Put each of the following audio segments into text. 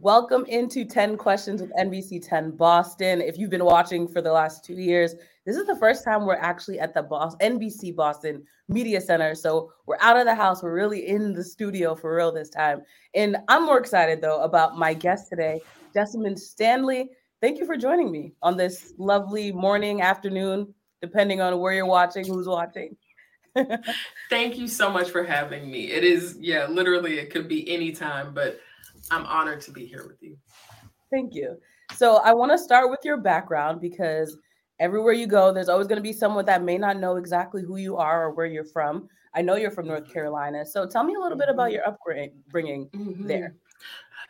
Welcome into 10 Questions with NBC 10 Boston. If you've been watching for the last two years, this is the first time we're actually at the Boston, NBC Boston Media Center. So we're out of the house. We're really in the studio for real this time. And I'm more excited though about my guest today, Jessamyn Stanley. Thank you for joining me on this lovely morning, afternoon, depending on where you're watching, who's watching. Thank you so much for having me. It is, yeah, literally, it could be any time, but I'm honored to be here with you. Thank you. So I want to start with your background because everywhere you go, there's always going to be someone that may not know exactly who you are or where you're from. I know you're from North mm-hmm. Carolina. So tell me a little bit about mm-hmm. your upbringing mm-hmm. there.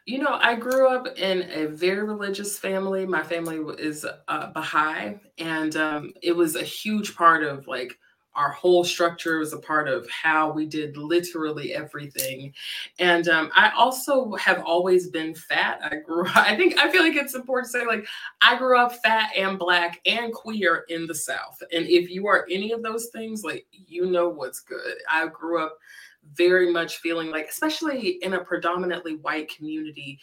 You know, I grew up in a very religious family. My family is uh, Baha'i, and um, it was a huge part of like our whole structure was a part of how we did literally everything. And um, i also have always been fat. I grew up, i think i feel like it's important to say like i grew up fat and black and queer in the south. And if you are any of those things like you know what's good. I grew up very much feeling like, especially in a predominantly white community,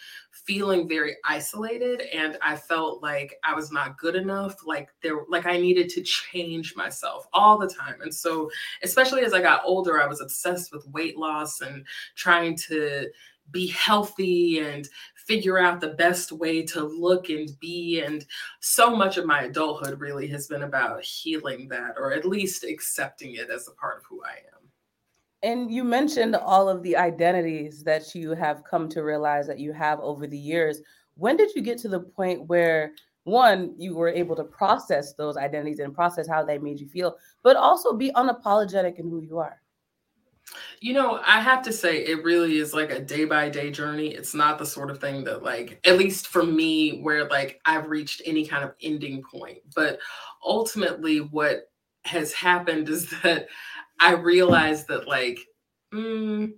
feeling very isolated. And I felt like I was not good enough, like there, like I needed to change myself all the time. And so, especially as I got older, I was obsessed with weight loss and trying to be healthy and figure out the best way to look and be. And so much of my adulthood really has been about healing that, or at least accepting it as a part of who I am. And you mentioned all of the identities that you have come to realize that you have over the years. When did you get to the point where one, you were able to process those identities and process how they made you feel, but also be unapologetic in who you are? You know, I have to say, it really is like a day by day journey. It's not the sort of thing that, like, at least for me, where like I've reached any kind of ending point. But ultimately, what has happened is that I realized that like mm,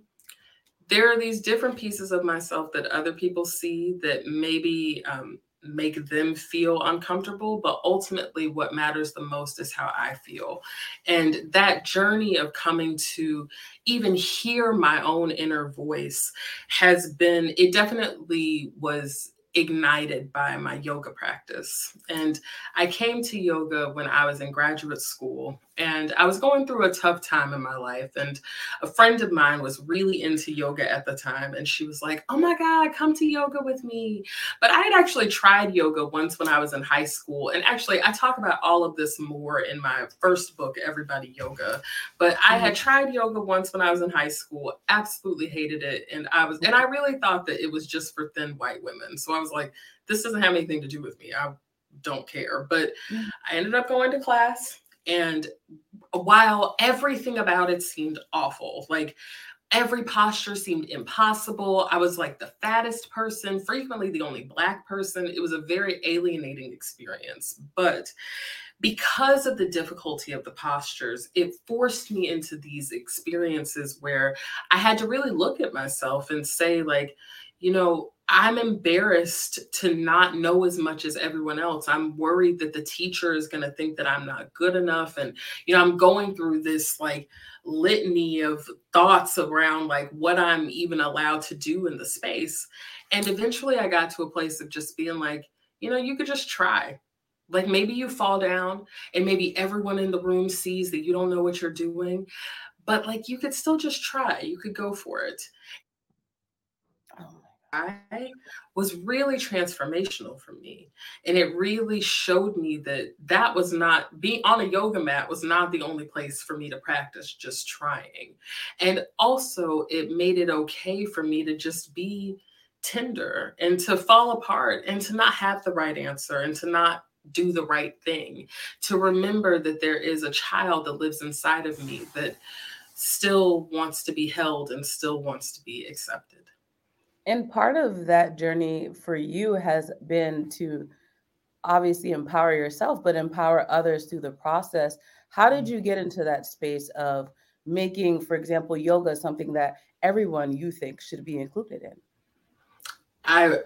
there are these different pieces of myself that other people see that maybe um, make them feel uncomfortable but ultimately what matters the most is how i feel. And that journey of coming to even hear my own inner voice has been it definitely was ignited by my yoga practice. And I came to yoga when I was in graduate school and I was going through a tough time in my life. And a friend of mine was really into yoga at the time. And she was like, Oh my God, come to yoga with me. But I had actually tried yoga once when I was in high school. And actually, I talk about all of this more in my first book, Everybody Yoga. But I had mm-hmm. tried yoga once when I was in high school, absolutely hated it. And I was, and I really thought that it was just for thin white women. So I was like, this doesn't have anything to do with me. I don't care. But. I ended up going to class and while everything about it seemed awful, like every posture seemed impossible, I was like the fattest person, frequently the only Black person. It was a very alienating experience. But because of the difficulty of the postures, it forced me into these experiences where I had to really look at myself and say, like, you know, I'm embarrassed to not know as much as everyone else. I'm worried that the teacher is going to think that I'm not good enough. And, you know, I'm going through this like litany of thoughts around like what I'm even allowed to do in the space. And eventually I got to a place of just being like, you know, you could just try. Like maybe you fall down and maybe everyone in the room sees that you don't know what you're doing, but like you could still just try. You could go for it. Was really transformational for me. And it really showed me that that was not being on a yoga mat was not the only place for me to practice just trying. And also, it made it okay for me to just be tender and to fall apart and to not have the right answer and to not do the right thing. To remember that there is a child that lives inside of me that still wants to be held and still wants to be accepted. And part of that journey for you has been to obviously empower yourself, but empower others through the process. How did mm-hmm. you get into that space of making, for example, yoga something that everyone you think should be included in? I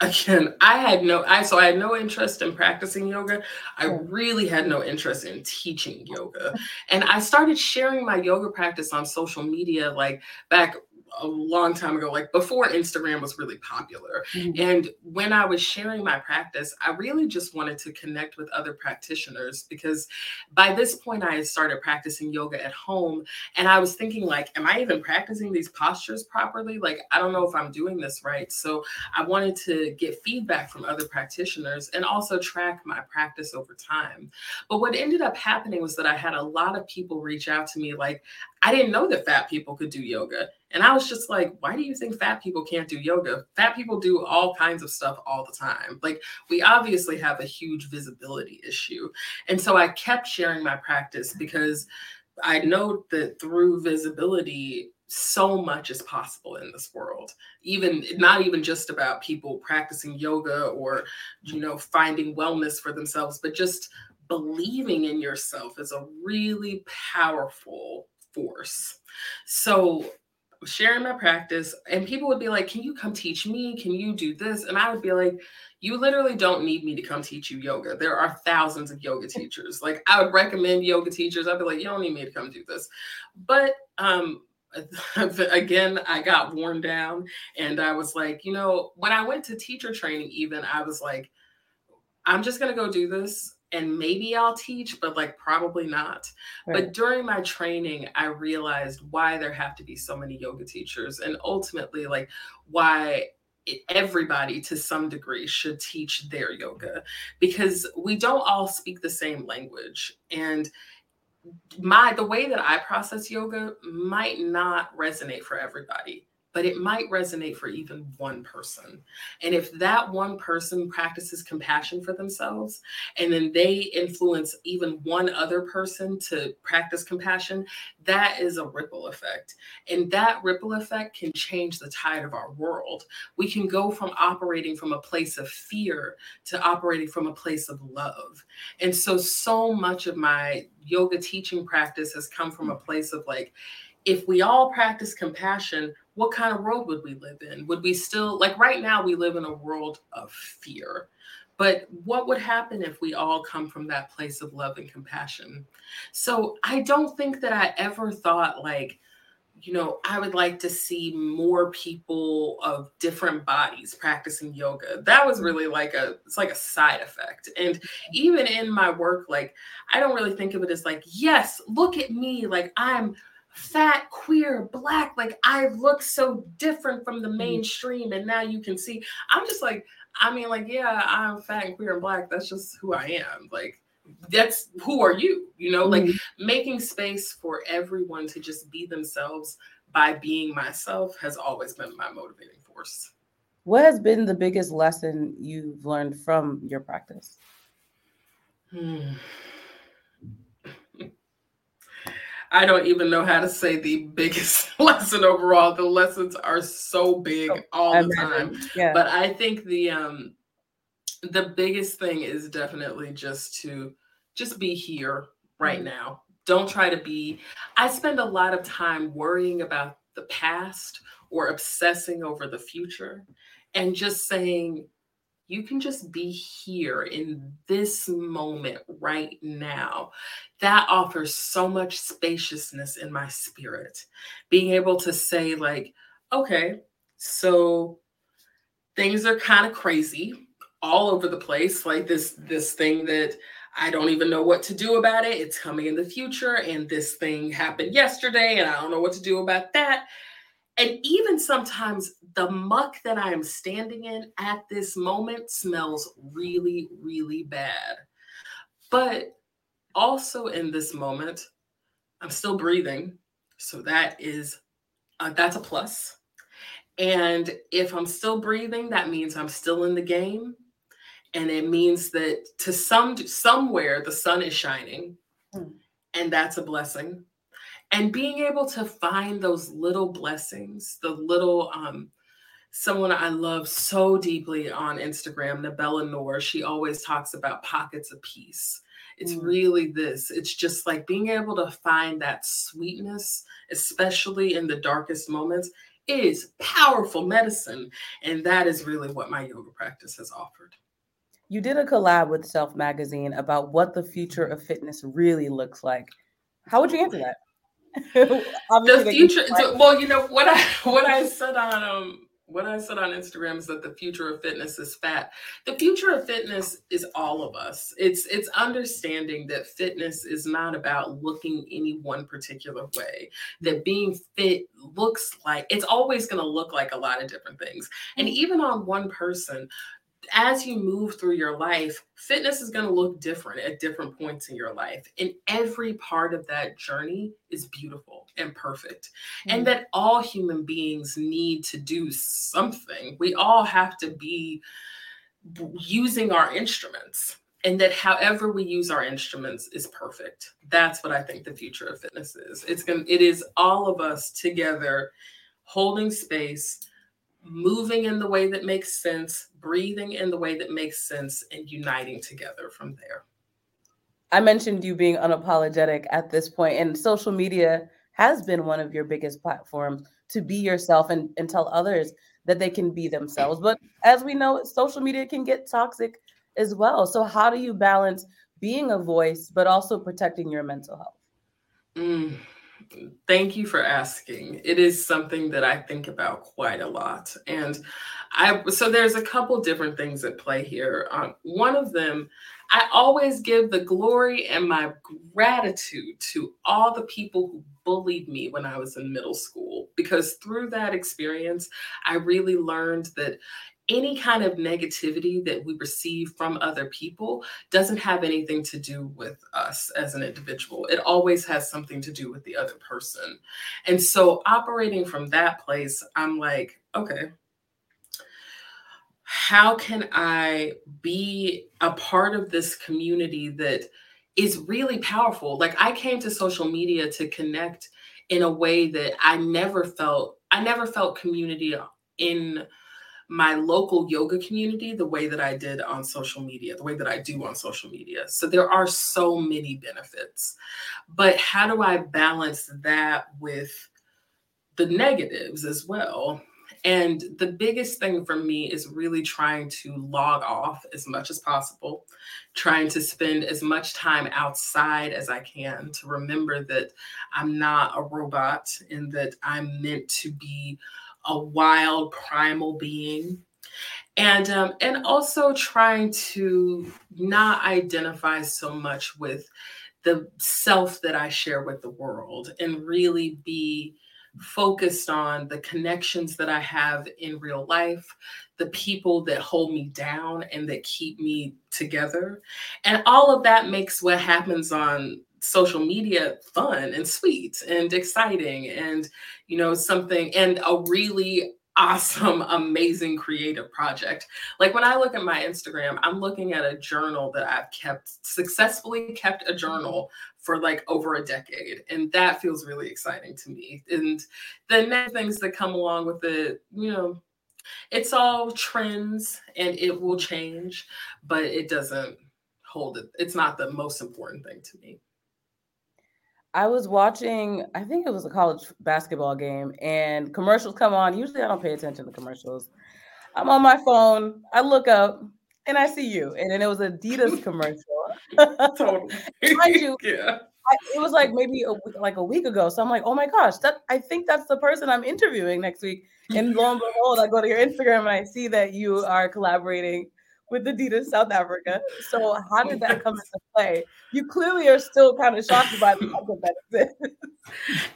again i had no i so i had no interest in practicing yoga i really had no interest in teaching yoga and i started sharing my yoga practice on social media like back a long time ago, like before Instagram was really popular. Mm-hmm. And when I was sharing my practice, I really just wanted to connect with other practitioners because by this point I had started practicing yoga at home. And I was thinking, like, am I even practicing these postures properly? Like, I don't know if I'm doing this right. So I wanted to get feedback from other practitioners and also track my practice over time. But what ended up happening was that I had a lot of people reach out to me, like, I didn't know that fat people could do yoga. And I was just like, why do you think fat people can't do yoga? Fat people do all kinds of stuff all the time. Like, we obviously have a huge visibility issue. And so I kept sharing my practice because I know that through visibility, so much is possible in this world even not even just about people practicing yoga or you know finding wellness for themselves but just believing in yourself is a really powerful force. So sharing my practice and people would be like, "Can you come teach me? Can you do this?" And I would be like, "You literally don't need me to come teach you yoga. There are thousands of yoga teachers. Like I would recommend yoga teachers. I'd be like, "You don't need me to come do this." But um again, I got worn down and I was like, you know, when I went to teacher training even, I was like, I'm just going to go do this and maybe I'll teach, but like probably not. Right. But during my training, I realized why there have to be so many yoga teachers and ultimately like why everybody to some degree should teach their yoga because we don't all speak the same language and my the way that I process yoga might not resonate for everybody but it might resonate for even one person. And if that one person practices compassion for themselves and then they influence even one other person to practice compassion, that is a ripple effect. And that ripple effect can change the tide of our world. We can go from operating from a place of fear to operating from a place of love. And so, so much of my yoga teaching practice has come from a place of like, if we all practice compassion, what kind of world would we live in? Would we still, like right now, we live in a world of fear. But what would happen if we all come from that place of love and compassion? So I don't think that I ever thought, like, you know, I would like to see more people of different bodies practicing yoga. That was really like a it's like a side effect. And even in my work like I don't really think of it as like, yes, look at me, like I'm fat, queer, black. Like I look so different from the mm-hmm. mainstream. And now you can see, I'm just like, I mean, like, yeah, I'm fat and queer and black. That's just who I am. Like, that's who are you? You know, like mm-hmm. making space for everyone to just be themselves by being myself has always been my motivating force. What has been the biggest lesson you've learned from your practice? Hmm. I don't even know how to say the biggest lesson overall. The lessons are so big oh, all the time. Yeah. But I think the um the biggest thing is definitely just to just be here right mm-hmm. now. Don't try to be I spend a lot of time worrying about the past or obsessing over the future and just saying you can just be here in this moment right now. That offers so much spaciousness in my spirit. Being able to say, like, okay, so things are kind of crazy all over the place, like this, this thing that I don't even know what to do about it. It's coming in the future, and this thing happened yesterday, and I don't know what to do about that. And even sometimes the muck that I am standing in at this moment smells really, really bad. But also in this moment, I'm still breathing. So that is, uh, that's a plus. And if I'm still breathing, that means I'm still in the game. And it means that to some somewhere the sun is shining. Mm. And that's a blessing and being able to find those little blessings, the little um someone I love so deeply on Instagram, Nabela Noor, she always talks about pockets of peace. It's mm. really this. It's just like being able to find that sweetness, especially in the darkest moments, is powerful medicine. And that is really what my yoga practice has offered. You did a collab with Self Magazine about what the future of fitness really looks like. How would you answer that? the future. well, you know what I what I said on um what I said on Instagram is that the future of fitness is fat. The future of fitness is all of us. It's it's understanding that fitness is not about looking any one particular way. That being fit looks like it's always going to look like a lot of different things. And mm. even on one person, as you move through your life, fitness is going to look different at different points in your life. And every part of that journey is beautiful and perfect. Mm-hmm. And that all human beings need to do something. We all have to be using our instruments. And that however we use our instruments is perfect. That's what I think the future of fitness is. It's going it is all of us together holding space moving in the way that makes sense, breathing in the way that makes sense, and uniting together from there. I mentioned you being unapologetic at this point, and social media has been one of your biggest platforms to be yourself and, and tell others that they can be themselves. But as we know, social media can get toxic as well. So, how do you balance being a voice, but also protecting your mental health? Mm. Thank you for asking. It is something that I think about quite a lot. And I so there's a couple different things at play here. Um, one of them, I always give the glory and my gratitude to all the people who bullied me when I was in middle school because through that experience, I really learned that any kind of negativity that we receive from other people doesn't have anything to do with us as an individual. It always has something to do with the other person. And so, operating from that place, I'm like, okay, how can I be a part of this community that is really powerful? Like, I came to social media to connect in a way that I never felt, I never felt community in my local yoga community the way that I did on social media, the way that I do on social media. So there are so many benefits. But how do I balance that with the negatives as well? And the biggest thing for me is really trying to log off as much as possible, trying to spend as much time outside as I can to remember that I'm not a robot and that I'm meant to be a wild primal being and um, and also trying to not identify so much with the self that I share with the world and really be focused on the connections that I have in real life, the people that hold me down and that keep me together. And all of that makes what happens on social media fun and sweet and exciting and you know something and a really awesome amazing creative project. Like when i look at my instagram i'm looking at a journal that i've kept successfully kept a journal mm-hmm. for like over a decade and that feels really exciting to me. And the things that come along with it you know it's all trends and it will change but it doesn't hold it it's not the most important thing to me I was watching, I think it was a college basketball game, and commercials come on. Usually I don't pay attention to commercials. I'm on my phone, I look up, and I see you. And then it was Adidas commercial. totally. You, yeah. I, it was like maybe a, like a week ago. So I'm like, oh my gosh, that I think that's the person I'm interviewing next week. And lo and behold, I go to your Instagram and I see that you are collaborating with Adidas South Africa. So how did that come into play? You clearly are still kind of shocked by the fact that exists.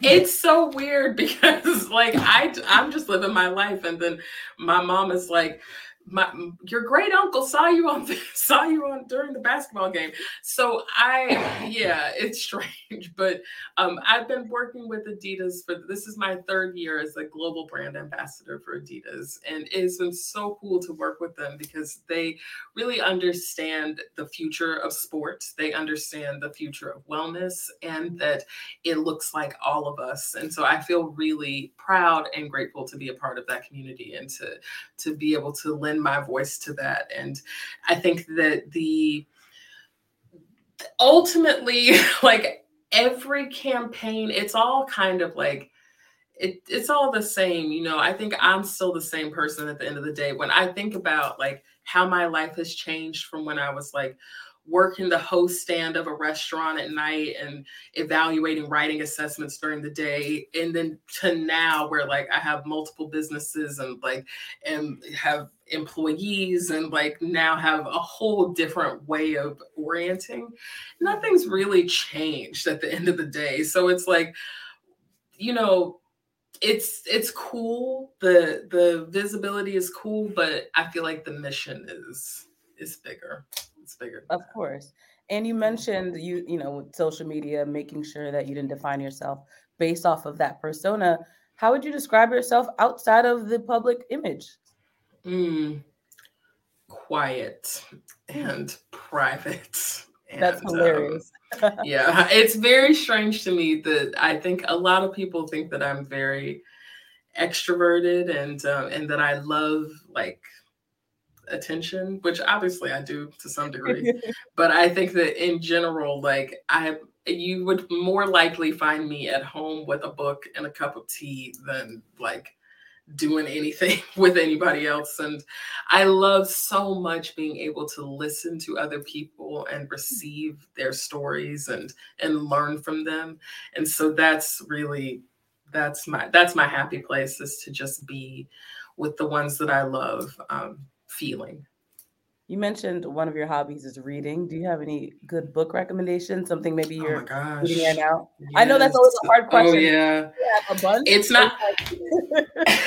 It's so weird because like I I'm just living my life and then my mom is like my your great uncle saw you on saw you on during the basketball game. So i yeah it's strange but um i've been working with adidas for this is my third year as a global brand ambassador for adidas and it's been so cool to work with them because they really understand the future of sports. They understand the future of wellness and that it looks like all of us. And so i feel really proud and grateful to be a part of that community and to to be able to lend lend my voice to that. And I think that the ultimately, like every campaign, it's all kind of like it, it's all the same you know i think i'm still the same person at the end of the day when i think about like how my life has changed from when i was like working the host stand of a restaurant at night and evaluating writing assessments during the day and then to now where like i have multiple businesses and like and have employees and like now have a whole different way of orienting mm-hmm. nothing's really changed at the end of the day. So it's like you know it's it's cool. The the visibility is cool but i feel like the mission is is bigger. It's bigger of course. And you mentioned you you know with social media making sure that you didn't define yourself based off of that persona. How would you describe yourself outside of the public image mm, quiet and private that's hilarious um, yeah it's very strange to me that i think a lot of people think that i'm very extroverted and uh, and that i love like attention, which obviously I do to some degree. but I think that in general, like I you would more likely find me at home with a book and a cup of tea than like doing anything with anybody else. And I love so much being able to listen to other people and receive their stories and and learn from them. And so that's really that's my that's my happy place is to just be with the ones that I love. Um, feeling. You mentioned one of your hobbies is reading. Do you have any good book recommendations? Something maybe oh you're oh reading right now? Yes. I know that's always a hard oh, question. Oh yeah, a bunch. It's not.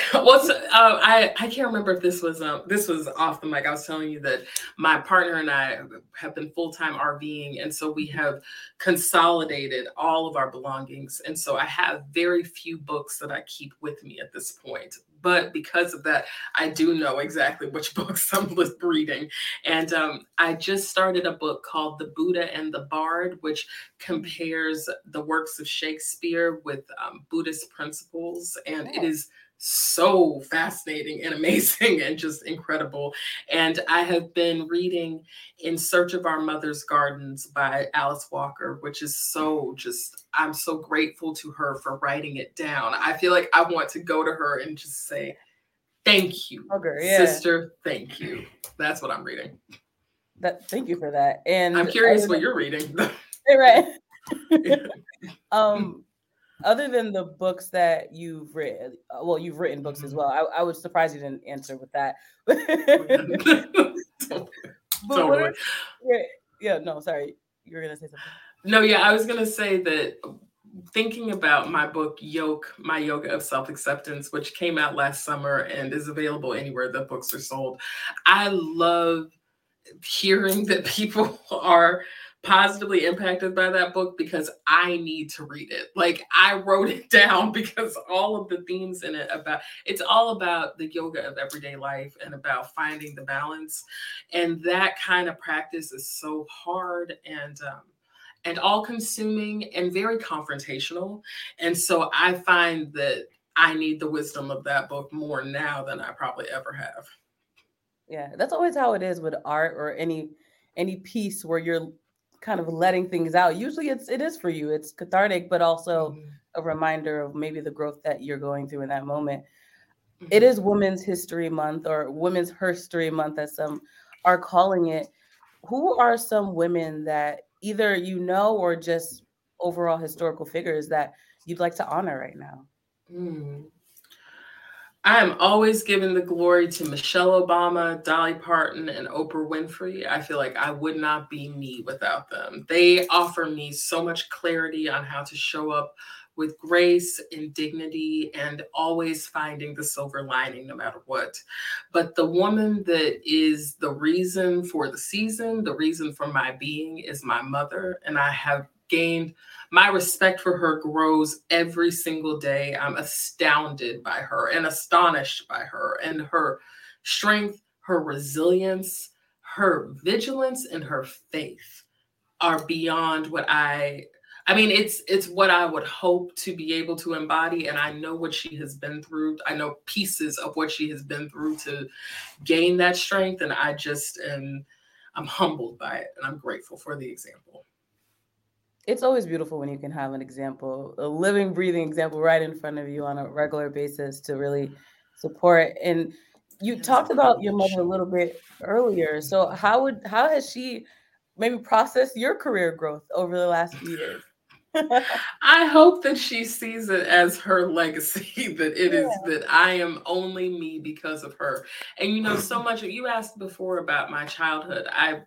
What's uh, I I can't remember if this was um this was off the mic. I was telling you that my partner and I have been full time RVing, and so we have consolidated all of our belongings, and so I have very few books that I keep with me at this point but because of that, I do know exactly which books I'm reading. And um, I just started a book called The Buddha and the Bard, which compares the works of Shakespeare with um, Buddhist principles. And it is so fascinating and amazing and just incredible. And I have been reading In Search of Our Mother's Gardens by Alice Walker, which is so just, I'm so grateful to her for writing it down. I feel like I want to go to her and just say, Thank you, okay, yeah. sister. Thank you. That's what I'm reading. That thank you for that. And I'm curious what you're reading. right. um other than the books that you've written, uh, well, you've written books as mm-hmm. well. I, I was surprised you didn't answer with that. Are, yeah, yeah, no, sorry. You were gonna say something. No, yeah, I was gonna say that thinking about my book yoke my yoga of self-acceptance which came out last summer and is available anywhere that books are sold i love hearing that people are positively impacted by that book because I need to read it. Like I wrote it down because all of the themes in it about it's all about the yoga of everyday life and about finding the balance. And that kind of practice is so hard and um and all consuming and very confrontational. And so I find that I need the wisdom of that book more now than I probably ever have. Yeah, that's always how it is with art or any any piece where you're kind of letting things out. Usually it's it is for you. It's cathartic, but also mm-hmm. a reminder of maybe the growth that you're going through in that moment. Mm-hmm. It is Women's History Month or Women's History Month, as some are calling it. Who are some women that either you know or just overall historical figures that you'd like to honor right now? Mm. I am always giving the glory to Michelle Obama, Dolly Parton, and Oprah Winfrey. I feel like I would not be me without them. They offer me so much clarity on how to show up with grace and dignity and always finding the silver lining no matter what. But the woman that is the reason for the season, the reason for my being is my mother. And I have gained my respect for her grows every single day. I'm astounded by her and astonished by her and her strength, her resilience, her vigilance, and her faith are beyond what I I mean, it's it's what I would hope to be able to embody, and I know what she has been through. I know pieces of what she has been through to gain that strength, and I just am I'm humbled by it, and I'm grateful for the example it's always beautiful when you can have an example, a living, breathing example right in front of you on a regular basis to really support. And you talked about your mother a little bit earlier. So how would how has she maybe process your career growth over the last few years. I hope that she sees it as her legacy, that it yeah. is that I am only me because of her. And you know, so much you asked before about my childhood. I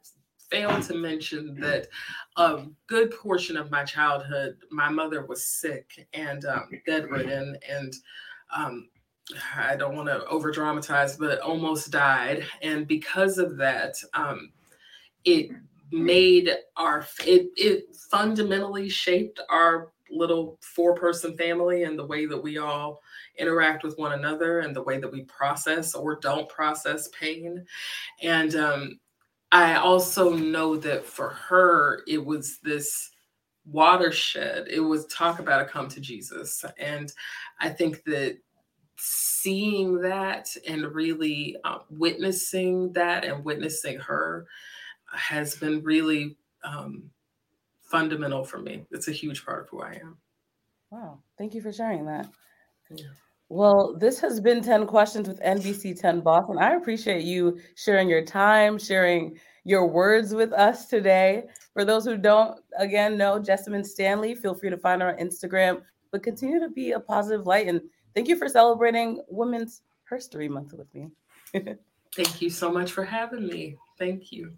failed to mention that a good portion of my childhood, my mother was sick and um, bedridden, and um, I don't want to over dramatize, but almost died. And because of that, um, it made our it it fundamentally shaped our little four person family and the way that we all interact with one another and the way that we process or don't process pain and um, i also know that for her it was this watershed it was talk about a come to jesus and i think that seeing that and really uh, witnessing that and witnessing her has been really um, fundamental for me. It's a huge part of who I am. Wow. Thank you for sharing that. Yeah. Well, this has been 10 questions with NBC 10 Boston. I appreciate you sharing your time, sharing your words with us today. For those who don't, again, know Jessamyn Stanley, feel free to find her on Instagram, but continue to be a positive light. And thank you for celebrating Women's History Month with me. thank you so much for having me. Thank you.